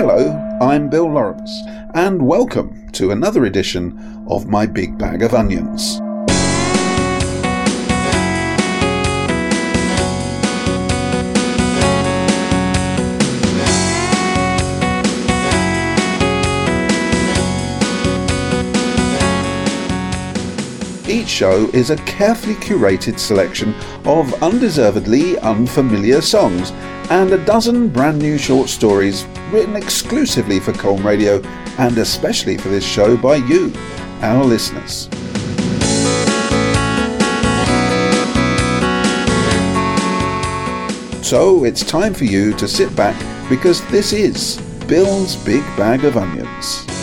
Hello, I'm Bill Lawrence, and welcome to another edition of My Big Bag of Onions. Each show is a carefully curated selection of undeservedly unfamiliar songs and a dozen brand new short stories written exclusively for Colne Radio and especially for this show by you, our listeners. So it's time for you to sit back because this is Bill's Big Bag of Onions.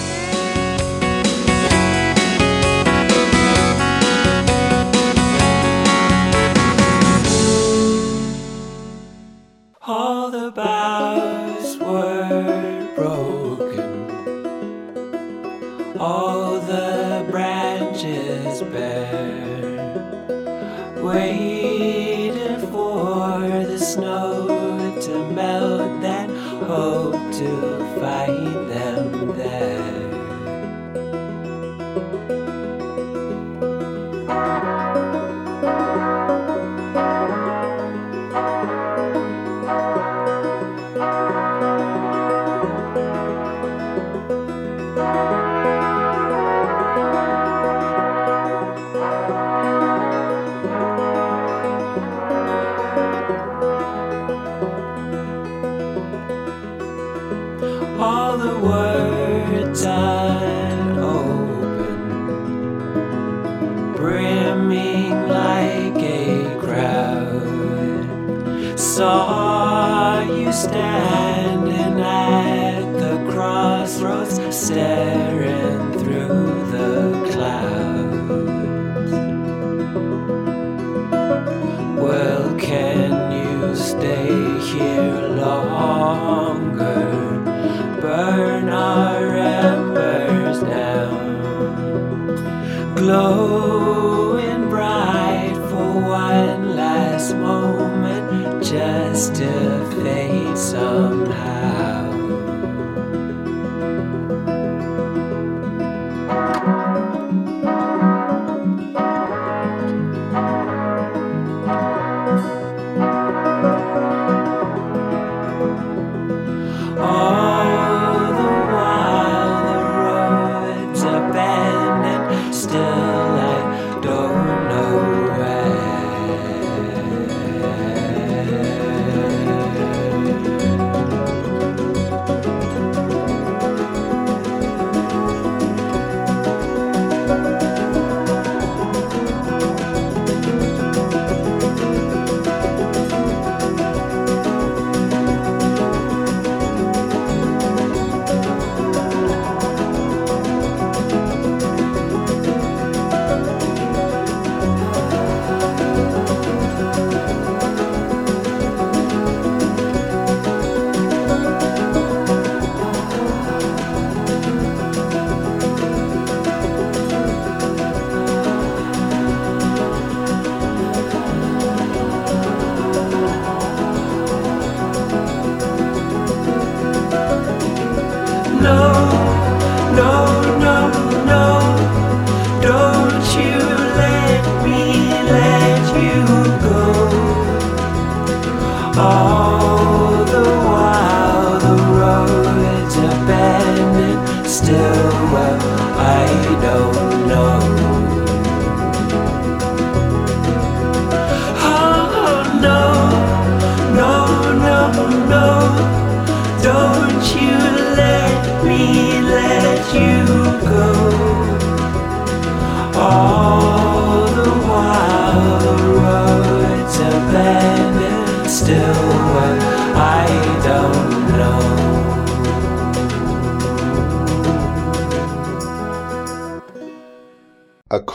Standing at the crossroads, staring through the clouds. Well, can you stay here longer? Burn our embers down, glowing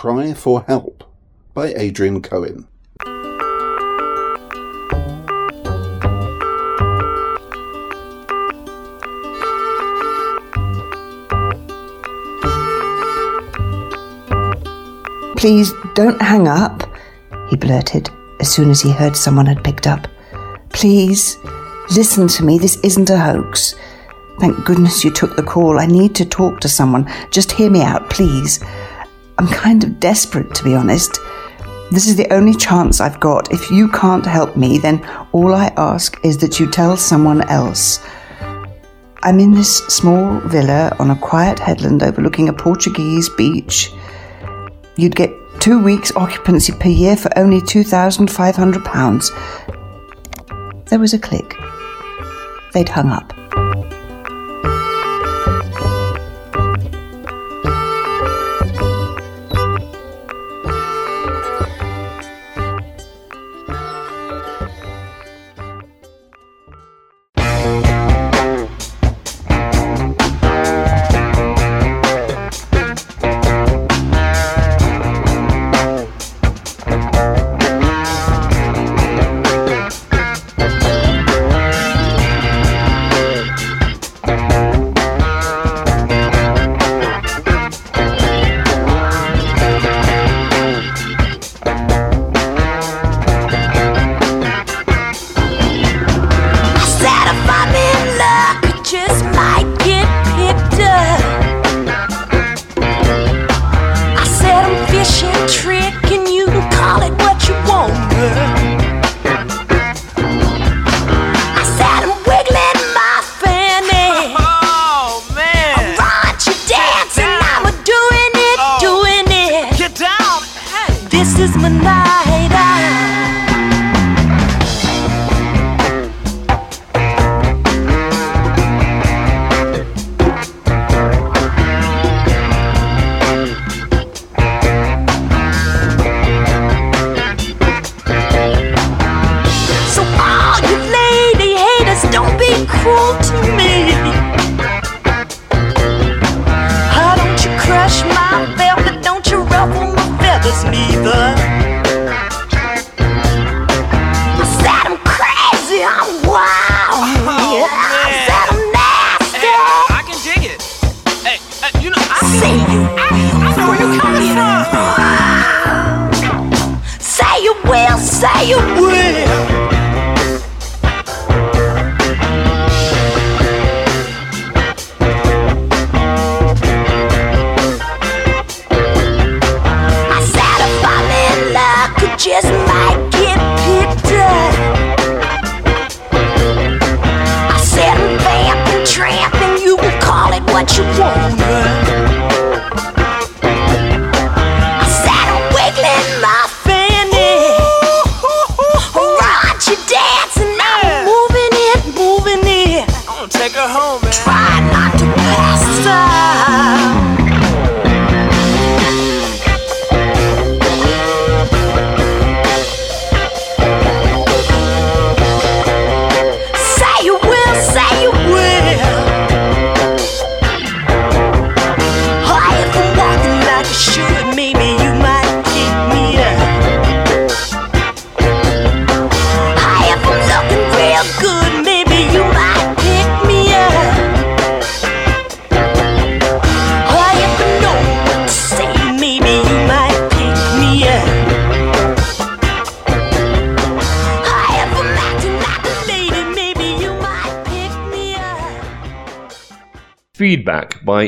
Cry for Help by Adrian Cohen. Please don't hang up, he blurted as soon as he heard someone had picked up. Please, listen to me. This isn't a hoax. Thank goodness you took the call. I need to talk to someone. Just hear me out, please. I'm kind of desperate, to be honest. This is the only chance I've got. If you can't help me, then all I ask is that you tell someone else. I'm in this small villa on a quiet headland overlooking a Portuguese beach. You'd get two weeks' occupancy per year for only £2,500. There was a click. They'd hung up.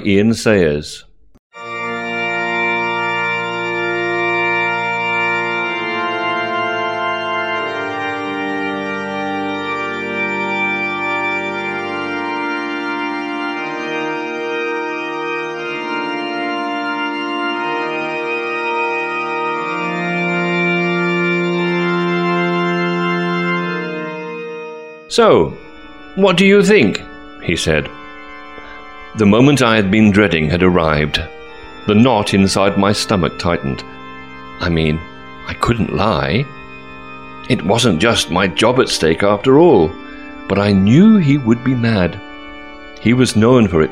Ian Sayers. So, what do you think? he said. The moment I had been dreading had arrived. The knot inside my stomach tightened. I mean, I couldn't lie. It wasn't just my job at stake after all, but I knew he would be mad. He was known for it.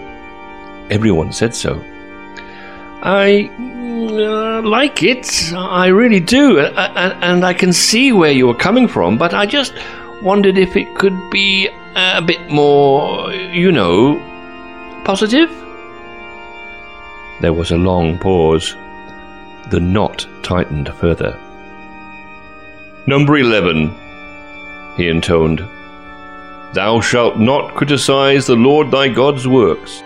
Everyone said so. I uh, like it. I really do. Uh, uh, and I can see where you were coming from, but I just wondered if it could be a bit more, you know, positive? There was a long pause. The knot tightened further. Number 11, he intoned. Thou shalt not criticize the Lord thy God's works.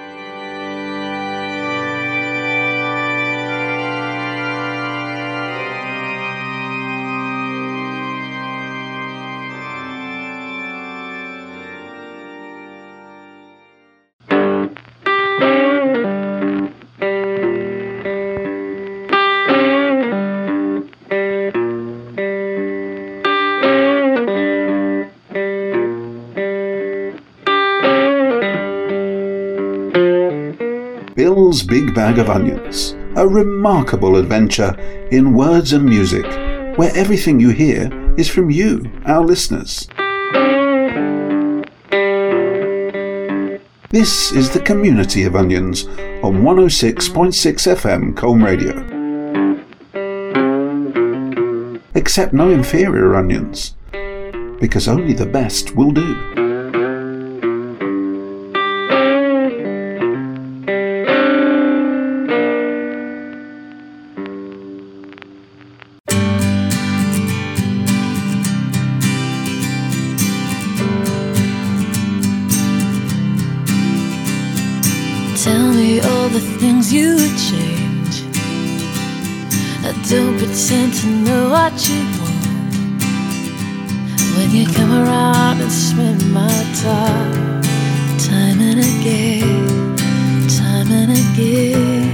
Bag of Onions, a remarkable adventure in words and music, where everything you hear is from you, our listeners. This is the community of onions on 106.6 FM Colne Radio. Accept no inferior onions, because only the best will do. All the things you would change. I don't pretend to know what you want. When you come around and spend my time, time and again, time and again.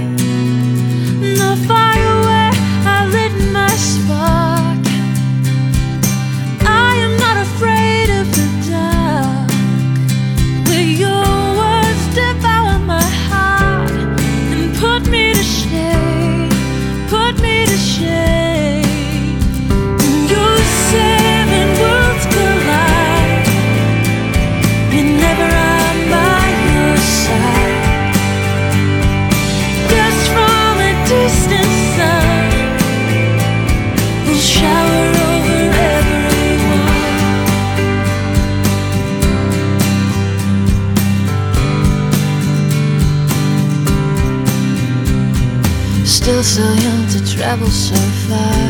Travel so far,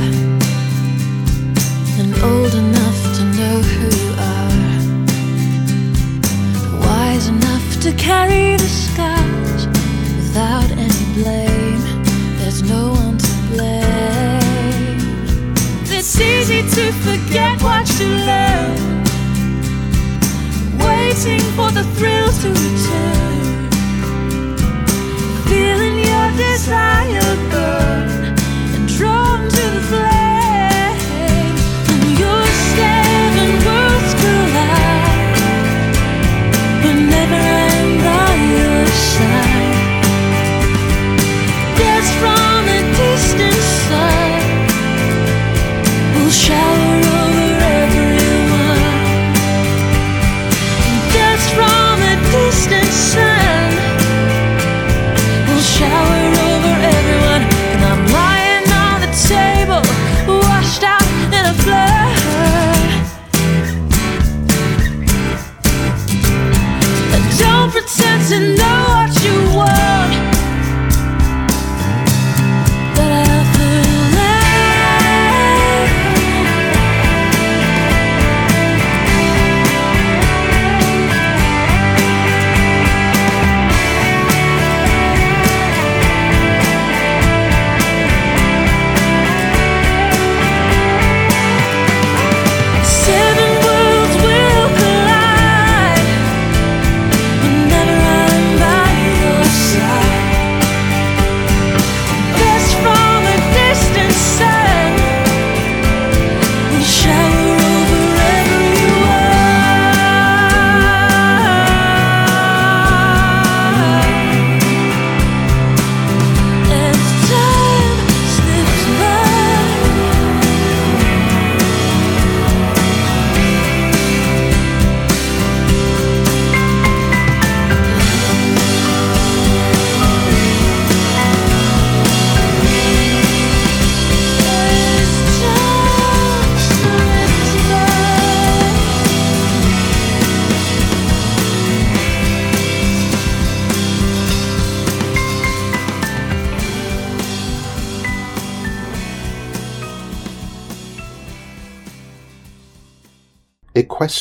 and old enough to know who you are. Wise enough to carry the scars without any blame. There's no one to blame. It's easy to forget what you learned, waiting for the thrill to return feeling your desire burn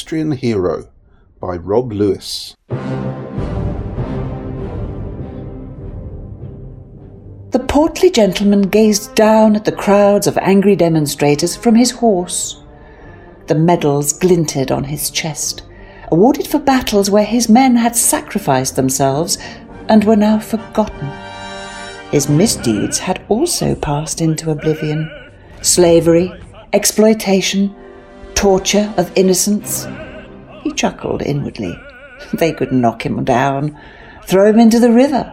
Equestrian Hero by Rob Lewis. The portly gentleman gazed down at the crowds of angry demonstrators from his horse. The medals glinted on his chest, awarded for battles where his men had sacrificed themselves and were now forgotten. His misdeeds had also passed into oblivion slavery, exploitation, torture of innocence? He chuckled inwardly. They could knock him down, throw him into the river,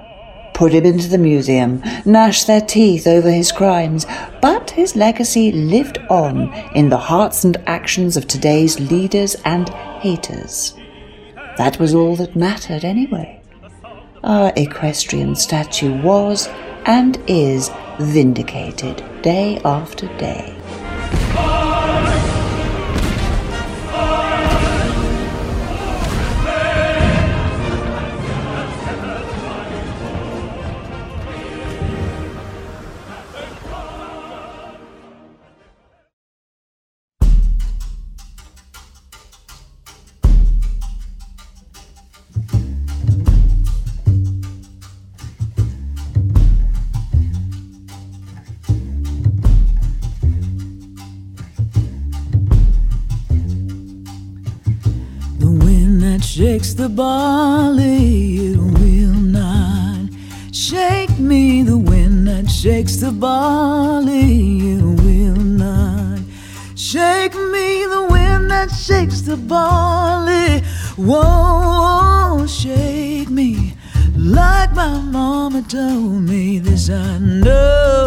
put him into the museum, gnash their teeth over his crimes, but his legacy lived on in the hearts and actions of today's leaders and haters. That was all that mattered anyway. Our equestrian statue was and is vindicated day after day. The barley, it will not shake me. The wind that shakes the barley, it will not shake me. The wind that shakes the barley won't shake me. Like my mama told me, this I know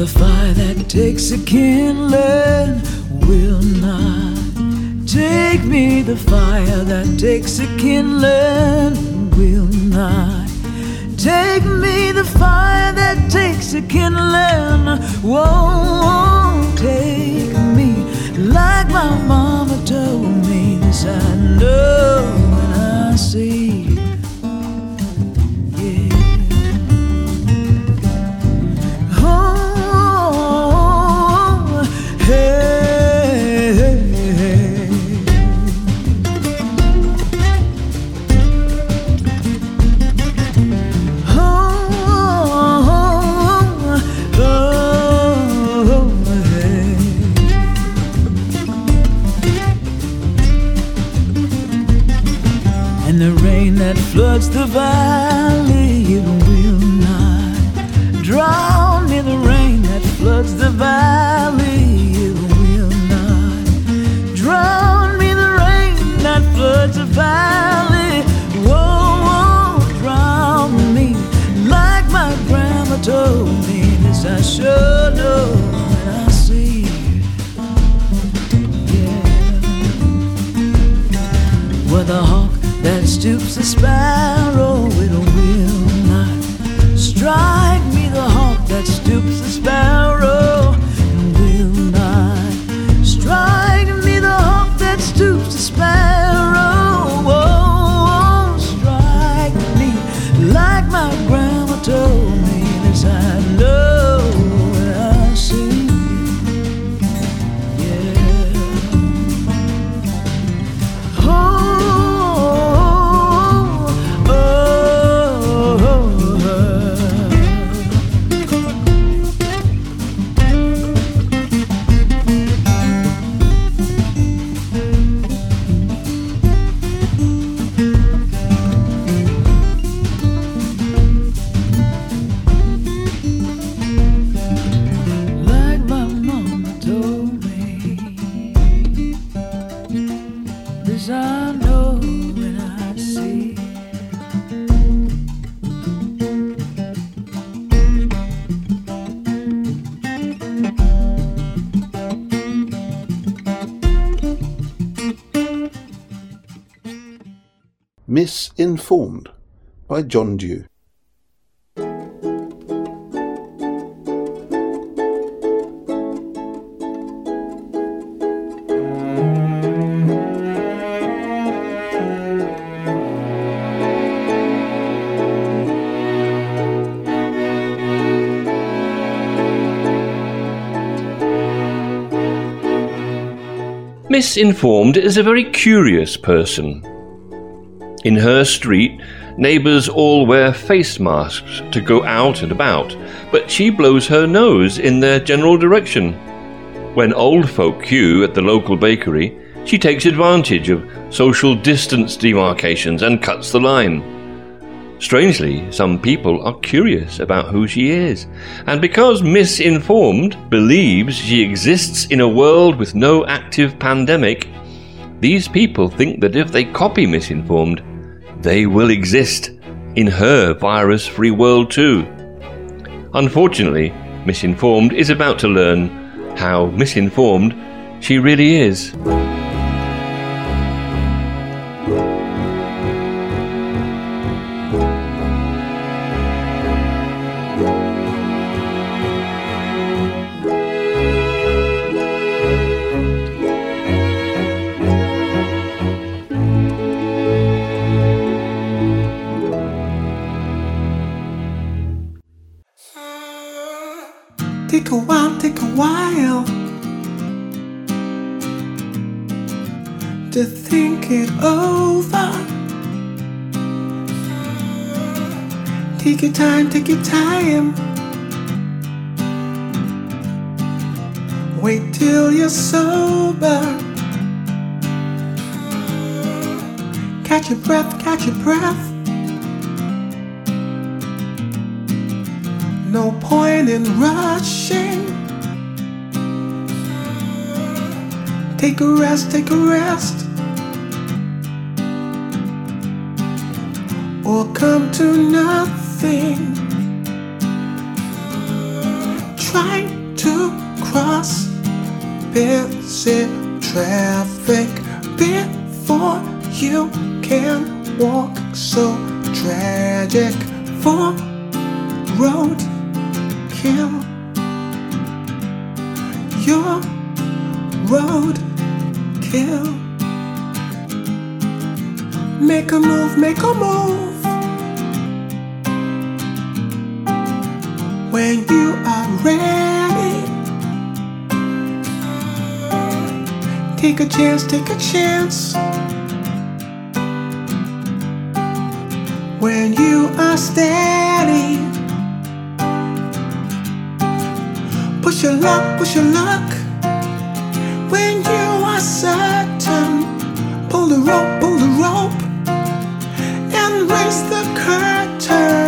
A fire that takes a kindling will not take me. The fire that takes a kindling will not take me. The fire that takes a kindling won't take me. Like my mama told me, this I know and I see. Valley, it will not drown me. The rain that floods the valley, it will not drown me. The rain that floods the valley drown me. Like my grandma told me, this I sure know stoops a sparrow, Misinformed by John Dew. Misinformed is a very curious person. In her street, neighbours all wear face masks to go out and about, but she blows her nose in their general direction. When old folk queue at the local bakery, she takes advantage of social distance demarcations and cuts the line. Strangely, some people are curious about who she is, and because misinformed believes she exists in a world with no active pandemic, these people think that if they copy misinformed, they will exist in her virus free world too. Unfortunately, misinformed is about to learn how misinformed she really is. Rushing. Take a rest, take a rest. Or come to nothing. Try to cross busy take a chance take a chance when you are steady Push your luck, push your luck. When you are certain, pull the rope, pull the rope, and raise the curtain.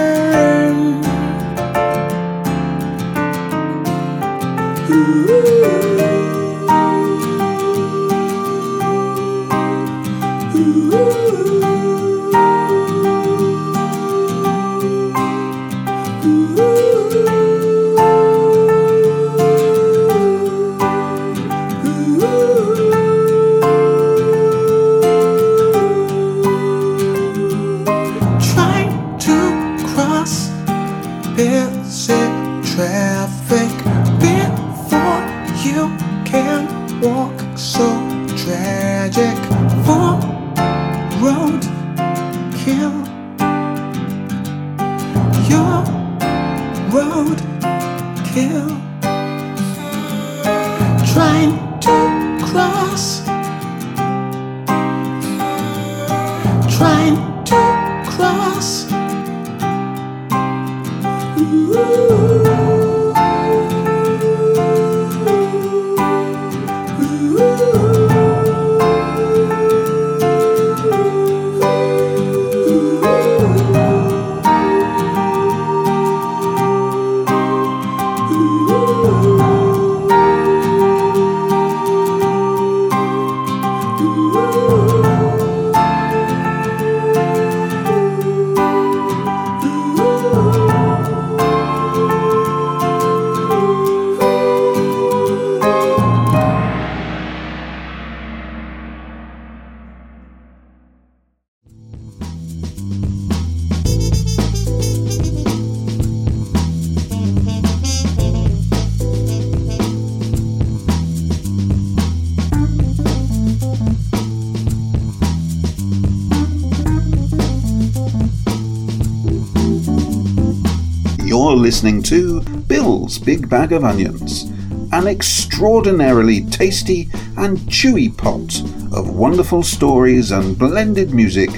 Listening to Bill's Big Bag of Onions, an extraordinarily tasty and chewy pot of wonderful stories and blended music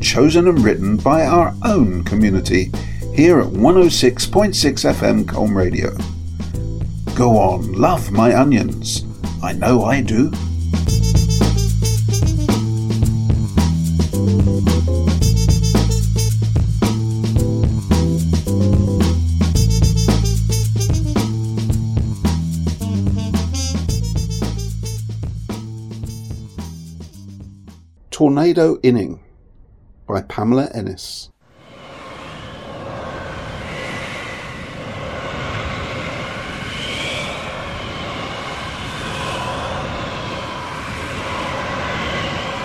chosen and written by our own community here at 106.6 FM Colne Radio. Go on, love my onions. I know I do. Tornado Inning by Pamela Ennis.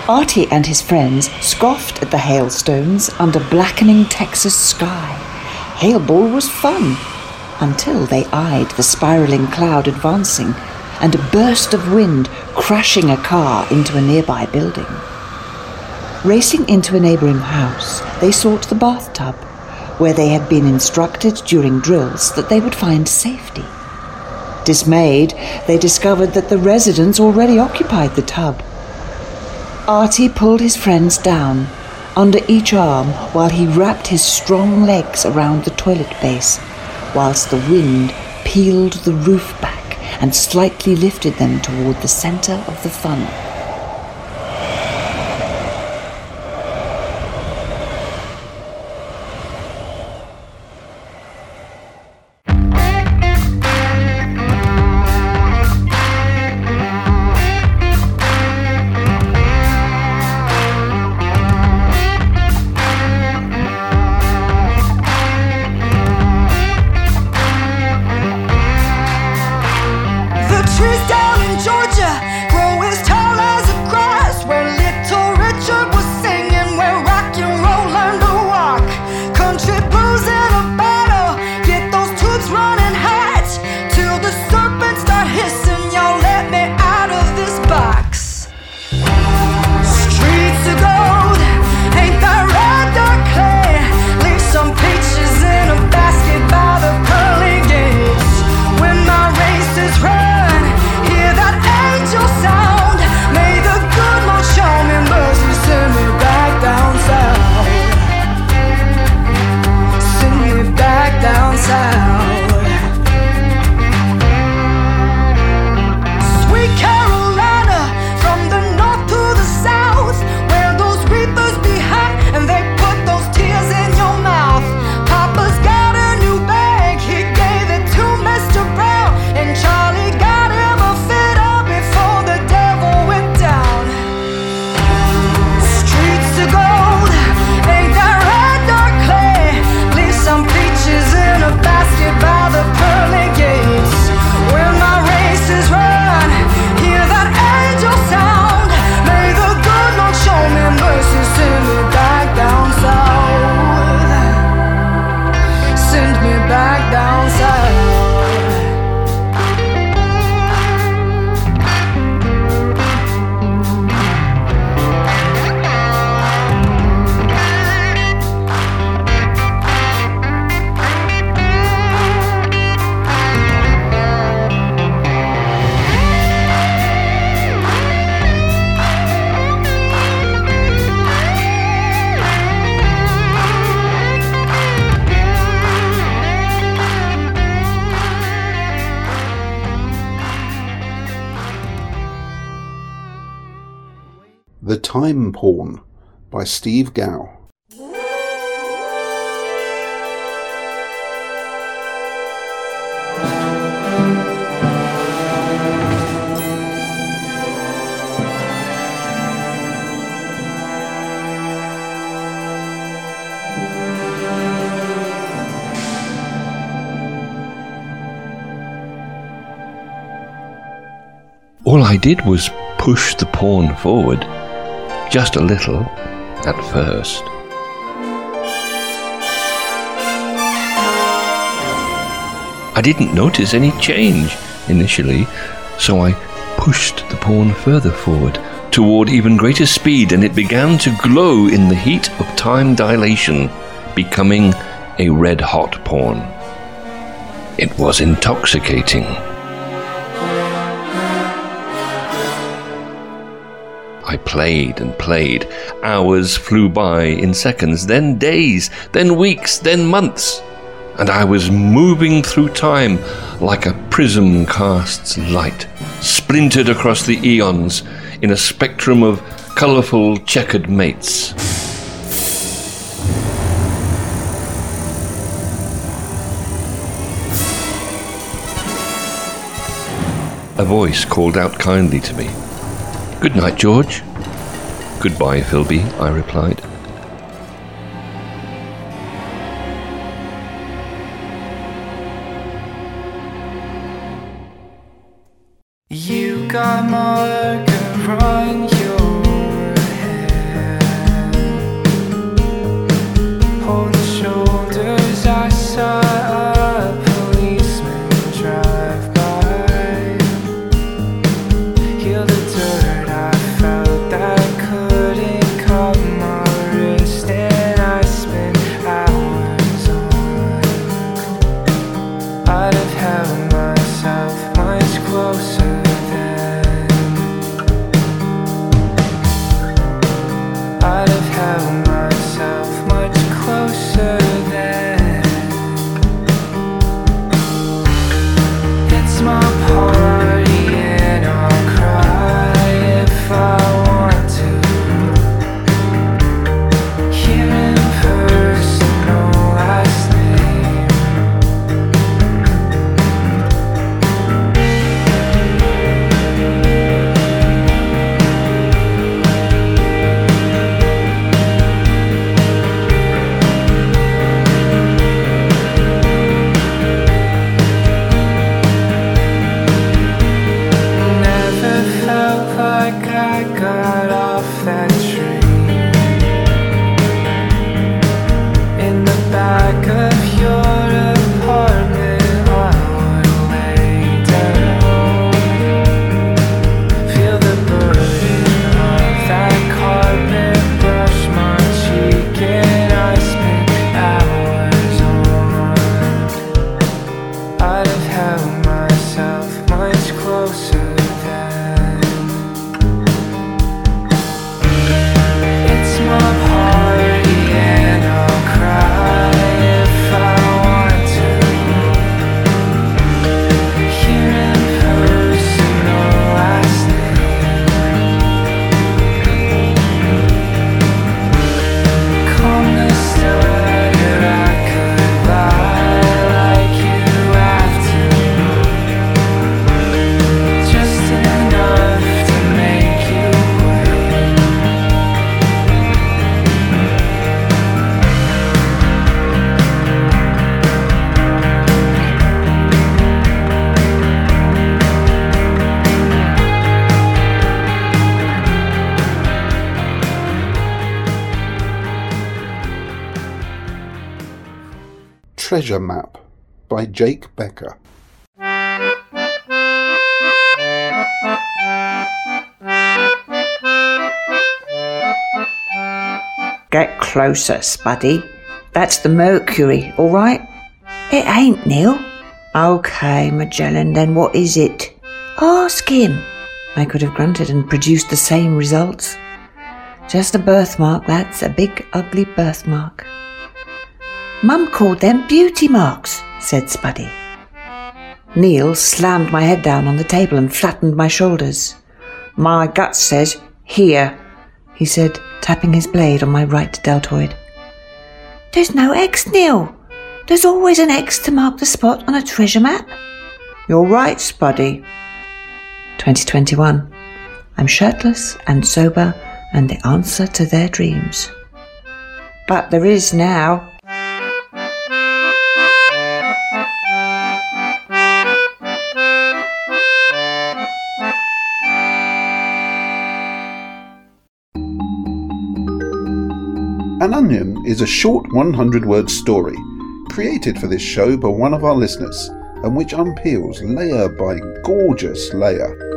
Artie and his friends scoffed at the hailstones under blackening Texas sky. Hailball was fun until they eyed the spiraling cloud advancing and a burst of wind crashing a car into a nearby building. Racing into a neighboring house, they sought the bathtub, where they had been instructed during drills that they would find safety. Dismayed, they discovered that the residents already occupied the tub. Artie pulled his friends down under each arm while he wrapped his strong legs around the toilet base, whilst the wind peeled the roof back and slightly lifted them toward the center of the funnel. Pawn by Steve Gow. All I did was push the pawn forward, just a little, at first. I didn't notice any change initially, so I pushed the pawn further forward toward even greater speed, and it began to glow in the heat of time dilation, becoming a red hot pawn. It was intoxicating. I played and played. Hours flew by in seconds, then days, then weeks, then months. And I was moving through time like a prism casts light, splintered across the eons in a spectrum of colourful checkered mates. A voice called out kindly to me. Good night, George. Goodbye, Philby, I replied. Treasure Map by Jake Becker. Get closer, Spuddy. That's the Mercury, all right? It ain't, Neil. Okay, Magellan, then what is it? Ask him. I could have grunted and produced the same results. Just a birthmark, that's a big, ugly birthmark. Mum called them beauty marks, said Spuddy. Neil slammed my head down on the table and flattened my shoulders. My gut says, here, he said, tapping his blade on my right deltoid. There's no X, Neil. There's always an X to mark the spot on a treasure map. You're right, Spuddy. 2021. I'm shirtless and sober and the answer to their dreams. But there is now. An Onion is a short 100 word story created for this show by one of our listeners and which unpeels layer by gorgeous layer.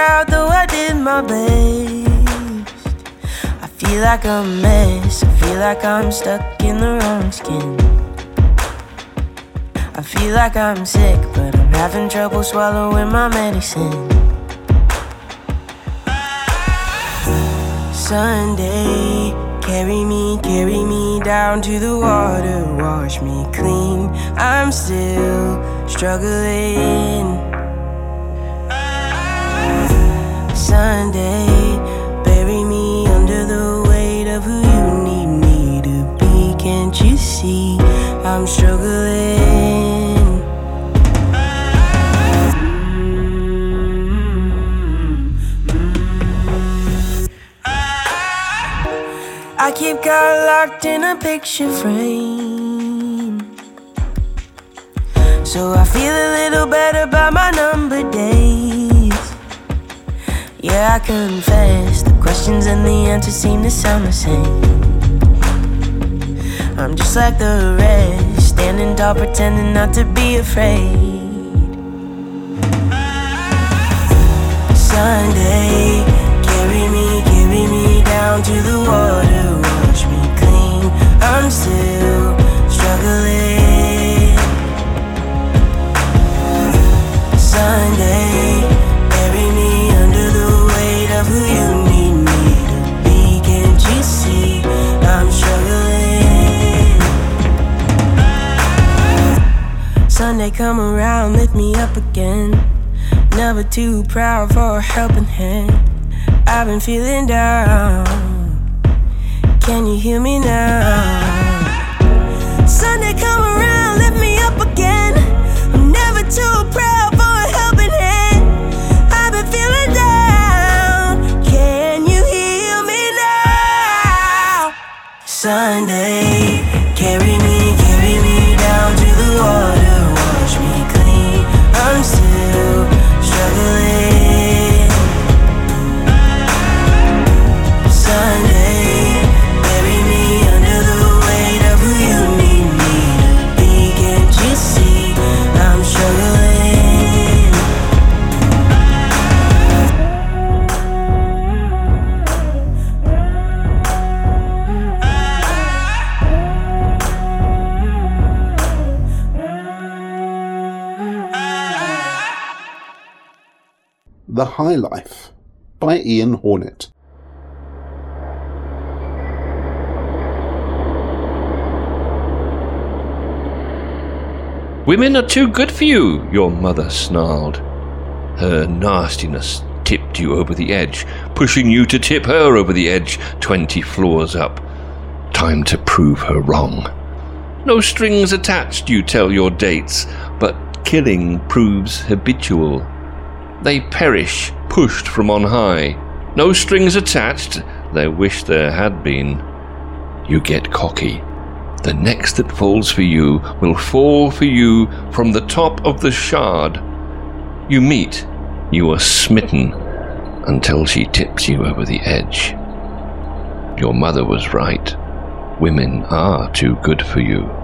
Proud, though I did my best. I feel like a mess. I feel like I'm stuck in the wrong skin. I feel like I'm sick, but I'm having trouble swallowing my medicine. Sunday, carry me, carry me down to the water, wash me clean. I'm still struggling. Sunday, bury me under the weight of who you need me to be. Can't you see I'm struggling? I keep God locked in a picture frame. So I feel a little better by my number days. Yeah, I confess the questions and the answers seem to sound the same. I'm just like the rest, standing tall, pretending not to be afraid. Sunday, carry me, carry me down to the water, wash me clean. I'm still struggling. Sunday, Sunday come around, lift me up again. Never too proud for a helping hand. I've been feeling down. Can you hear me now? Sunday come around, lift me up again. I'm never too proud for a helping hand. I've been feeling down. Can you hear me now? Sunday, The High Life by Ian Hornet. Women are too good for you, your mother snarled. Her nastiness tipped you over the edge, pushing you to tip her over the edge twenty floors up. Time to prove her wrong. No strings attached, you tell your dates, but killing proves habitual. They perish, pushed from on high. No strings attached, they wish there had been. You get cocky. The next that falls for you will fall for you from the top of the shard. You meet, you are smitten until she tips you over the edge. Your mother was right. Women are too good for you.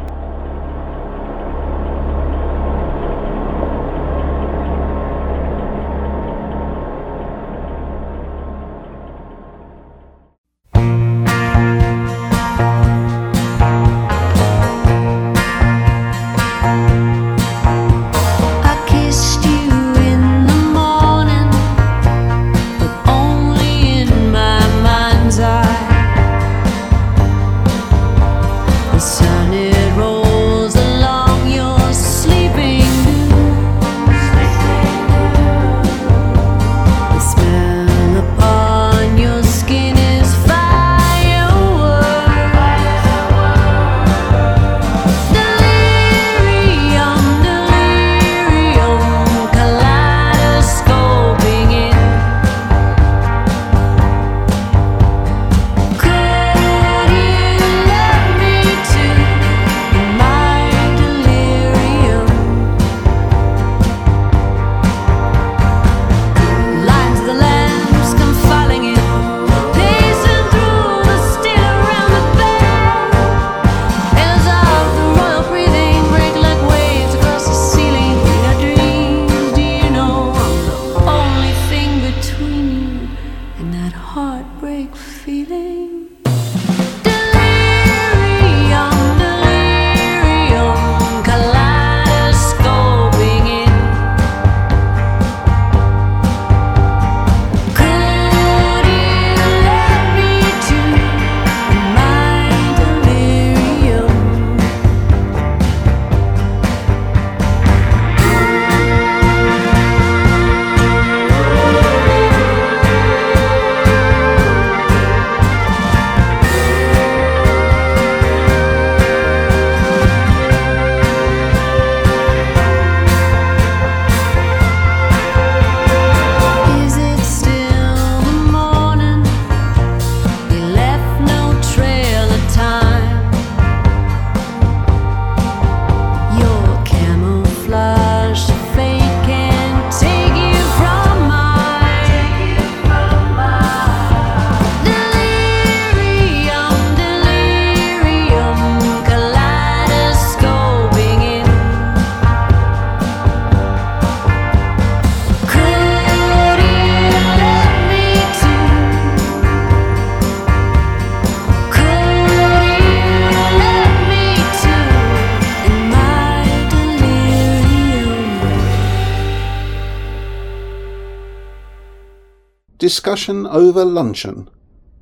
Discussion over Luncheon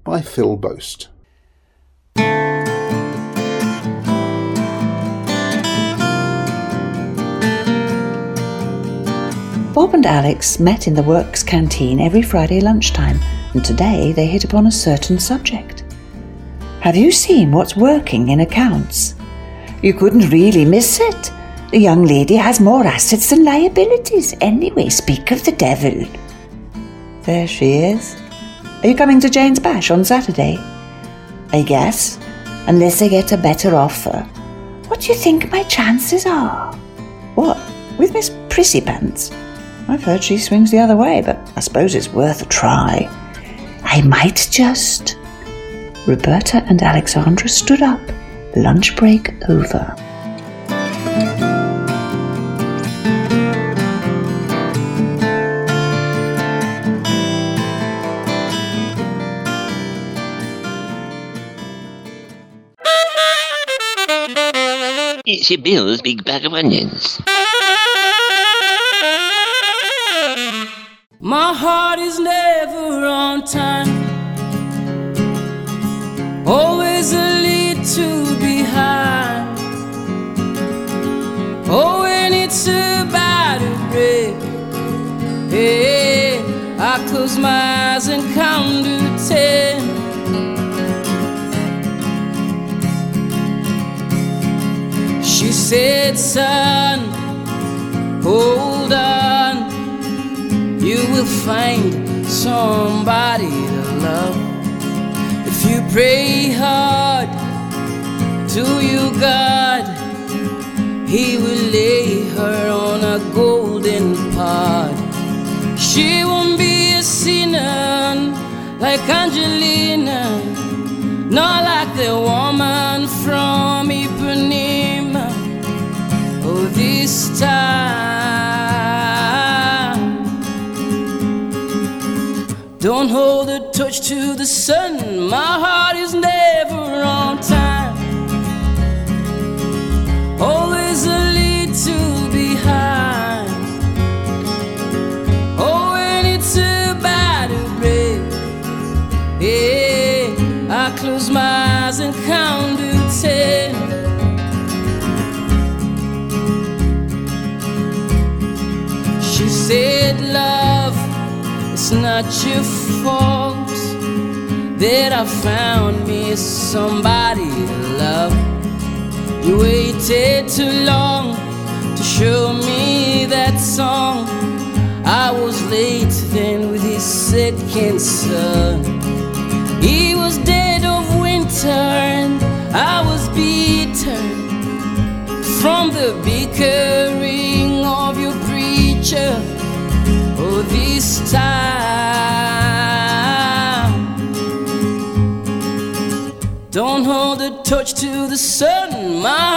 by Phil Boast. Bob and Alex met in the works canteen every Friday lunchtime, and today they hit upon a certain subject. Have you seen what's working in accounts? You couldn't really miss it. The young lady has more assets than liabilities. Anyway, speak of the devil. There she is. Are you coming to Jane's Bash on Saturday? I guess, unless I get a better offer. What do you think my chances are? What? With Miss Prissy Pants? I've heard she swings the other way, but I suppose it's worth a try. I might just. Roberta and Alexandra stood up, lunch break over. It's Bill's big bag of onions. My heart is never on time. Always a little behind. Oh, when it's about to break. Hey, I close my eyes and count to said, son, hold on. You will find somebody to love. If you pray hard to you, God, He will lay her on a golden pod. She won't be a sinner like Angelina, not like the woman from. This time. Don't hold a torch to the sun. My heart is never not your fault that I found me somebody to love. You waited too long to show me that song. I was late then with his second son. He was dead of winter and I was bitter from the bickering of your preacher. Oh, this time. Torch to the sun. My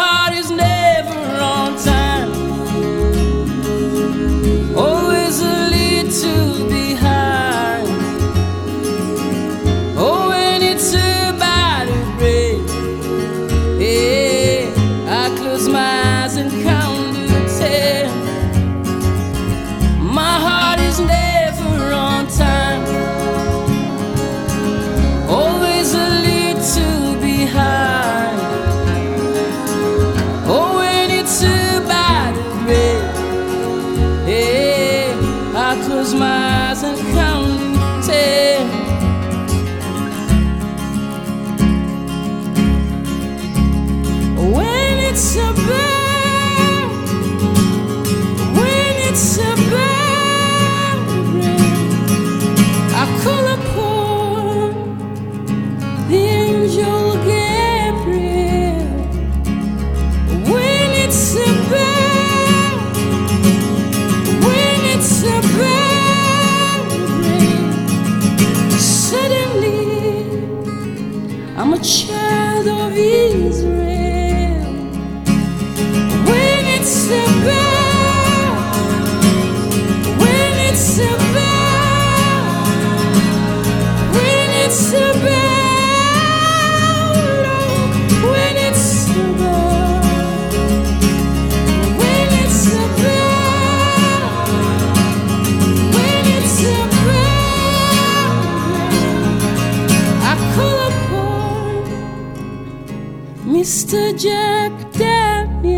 Mr. Jack Daniel.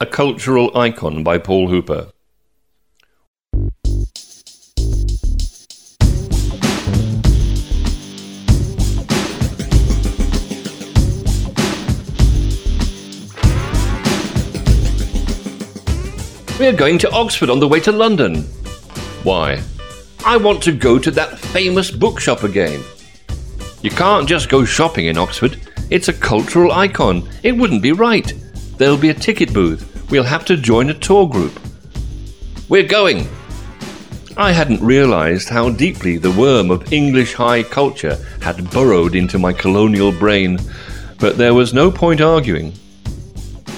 A cultural icon by Paul Hooper. We are going to Oxford on the way to London. Why? I want to go to that famous bookshop again. You can't just go shopping in Oxford. It's a cultural icon. It wouldn't be right. There'll be a ticket booth. We'll have to join a tour group. We're going. I hadn't realized how deeply the worm of English high culture had burrowed into my colonial brain, but there was no point arguing.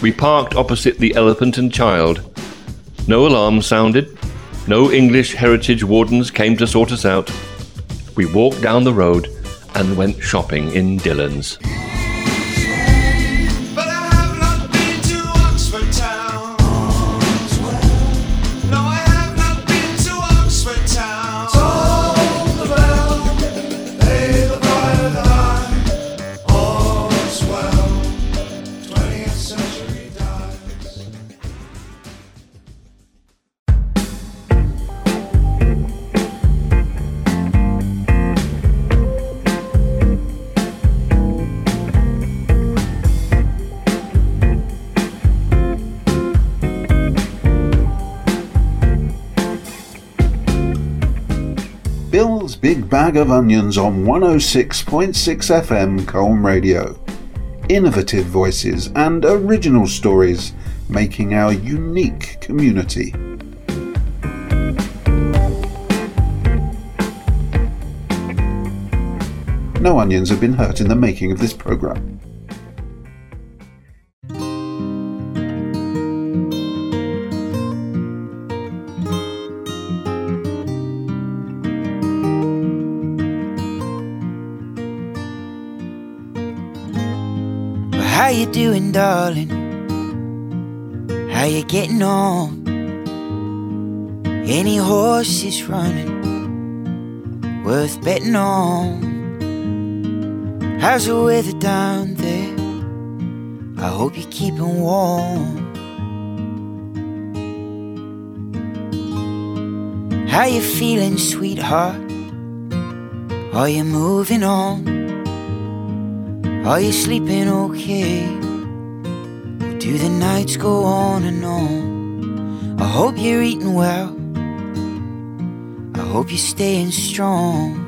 We parked opposite the Elephant and Child. No alarm sounded. No English heritage wardens came to sort us out. We walked down the road and went shopping in Dillon's. Bag of Onions on 106.6 FM Colne Radio. Innovative voices and original stories making our unique community. No onions have been hurt in the making of this programme. Doing, darling? How you getting on? Any horses running worth betting on? How's the weather down there? I hope you're keeping warm. How you feeling, sweetheart? Are you moving on? Are you sleeping okay? Do the nights go on and on? I hope you're eating well. I hope you're staying strong.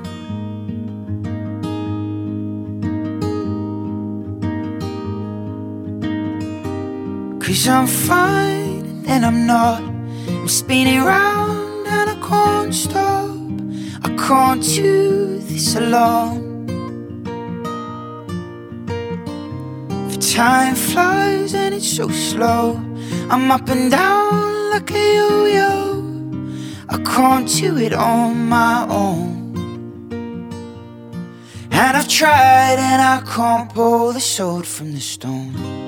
Cause I'm fine and I'm not. I'm spinning round and I can't stop. I can't do this alone. Time flies and it's so slow. I'm up and down like a yo yo. I can't do it on my own. And I've tried and I can't pull the sword from the stone.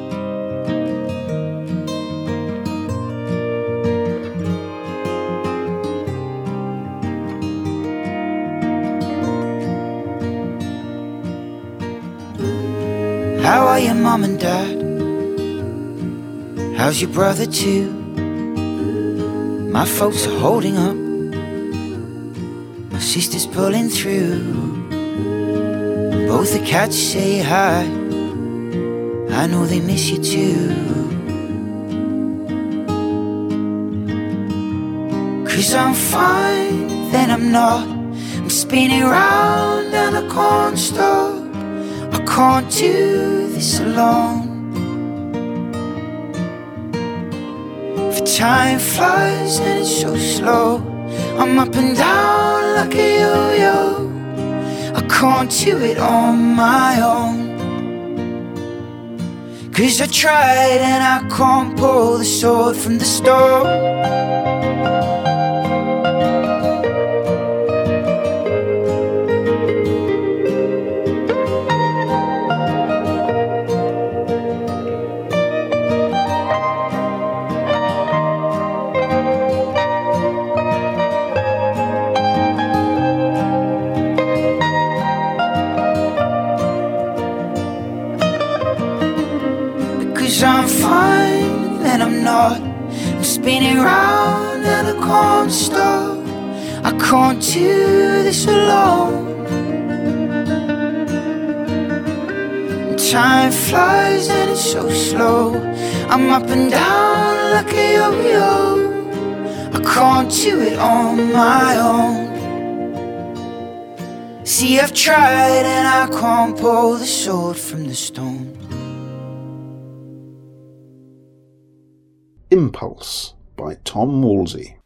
How are your mom and dad? How's your brother too? My folks are holding up. My sister's pulling through. Both the cats say hi. I know they miss you too. Cause I'm fine, then I'm not. I'm spinning round and a. I can't do this alone. For time flies and it's so slow. I'm up and down like a yo yo. I can't do it on my own. Cause I tried and I can't pull the sword from the stone. Down and I can't stop. I can't do this alone. Time flies and it's so slow. I'm up and down like a yo-yo. I can't do it on my own. See, I've tried and I can't pull the sword from the stone. Tom Wolsey.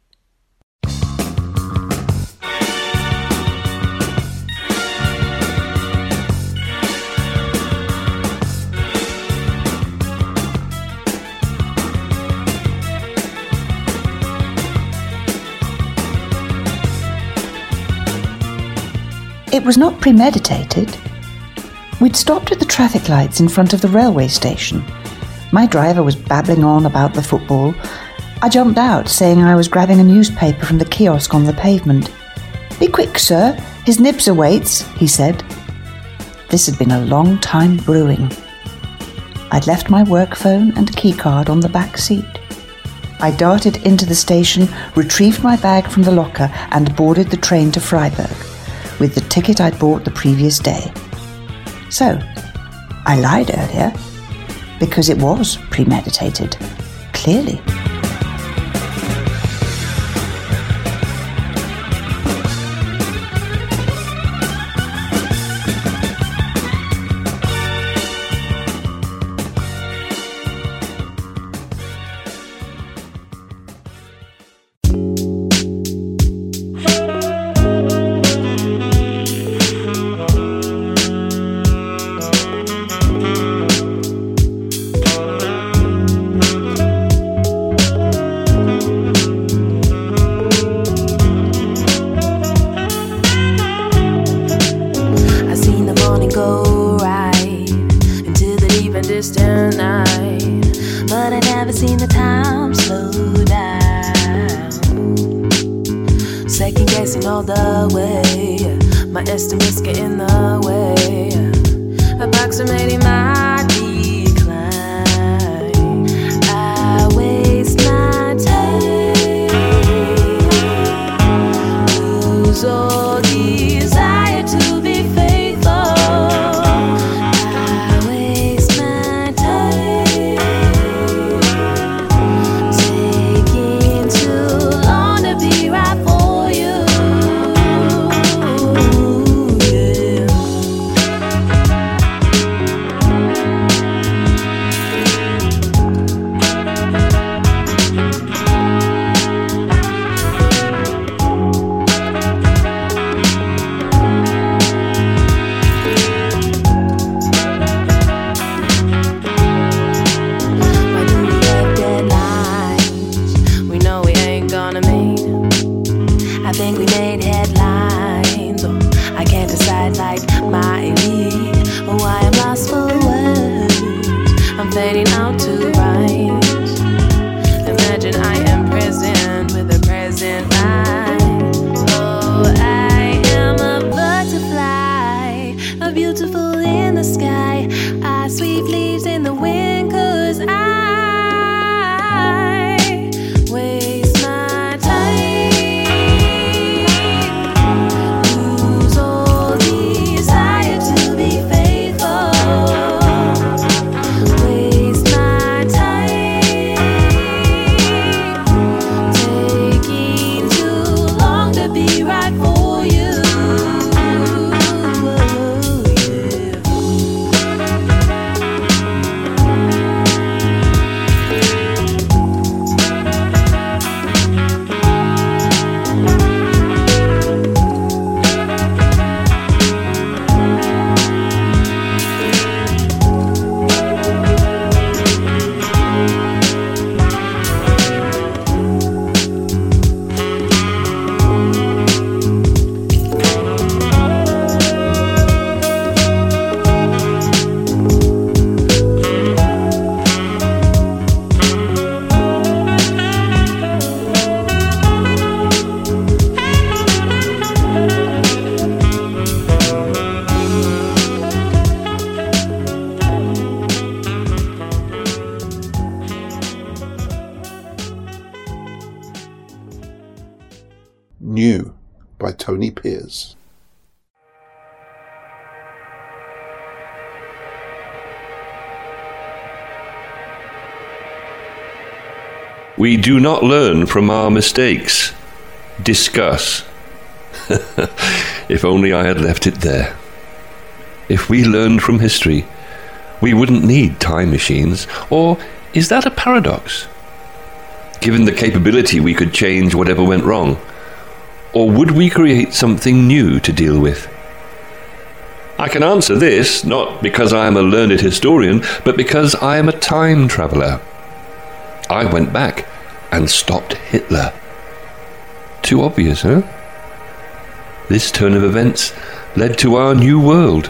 It was not premeditated. We'd stopped at the traffic lights in front of the railway station. My driver was babbling on about the football. I jumped out, saying I was grabbing a newspaper from the kiosk on the pavement. Be quick, sir. His nibs awaits, he said. This had been a long time brewing. I'd left my work phone and keycard on the back seat. I darted into the station, retrieved my bag from the locker, and boarded the train to Freiburg with the ticket I'd bought the previous day. So, I lied earlier because it was premeditated. Clearly. We do not learn from our mistakes. Discuss. if only I had left it there. If we learned from history, we wouldn't need time machines. Or is that a paradox? Given the capability, we could change whatever went wrong. Or would we create something new to deal with? I can answer this not because I am a learned historian, but because I am a time traveller. I went back and stopped Hitler. Too obvious, huh? This turn of events led to our new world.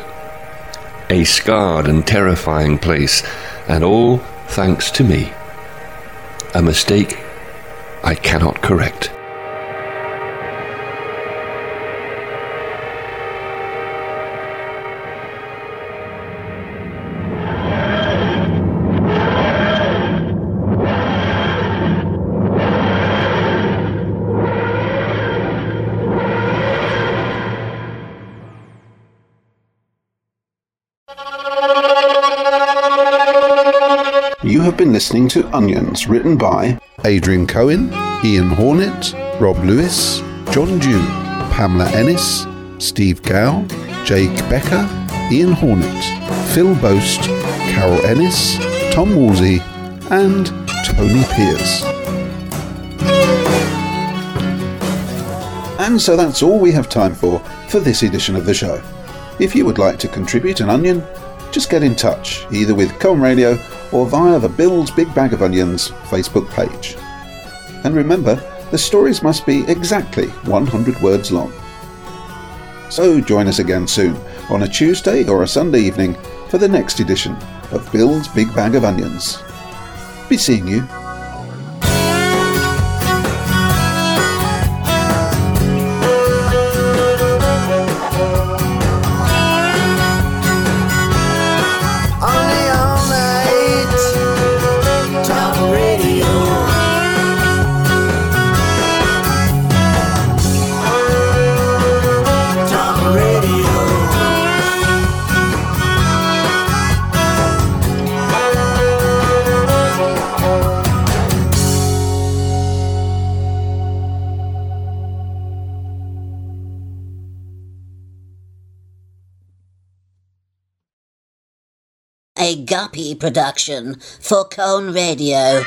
A scarred and terrifying place, and all thanks to me. A mistake I cannot correct. Have been listening to Onions, written by Adrian Cohen, Ian Hornet, Rob Lewis, John Dew, Pamela Ennis, Steve Gow, Jake Becker, Ian Hornet, Phil Boast, Carol Ennis, Tom Woolsey, and Tony Pierce. And so that's all we have time for for this edition of the show. If you would like to contribute an onion, just get in touch, either with Colne Radio or via the Bill's Big Bag of Onions Facebook page. And remember, the stories must be exactly 100 words long. So join us again soon, on a Tuesday or a Sunday evening, for the next edition of Bill's Big Bag of Onions. Be seeing you. Guppy production for Colne Radio.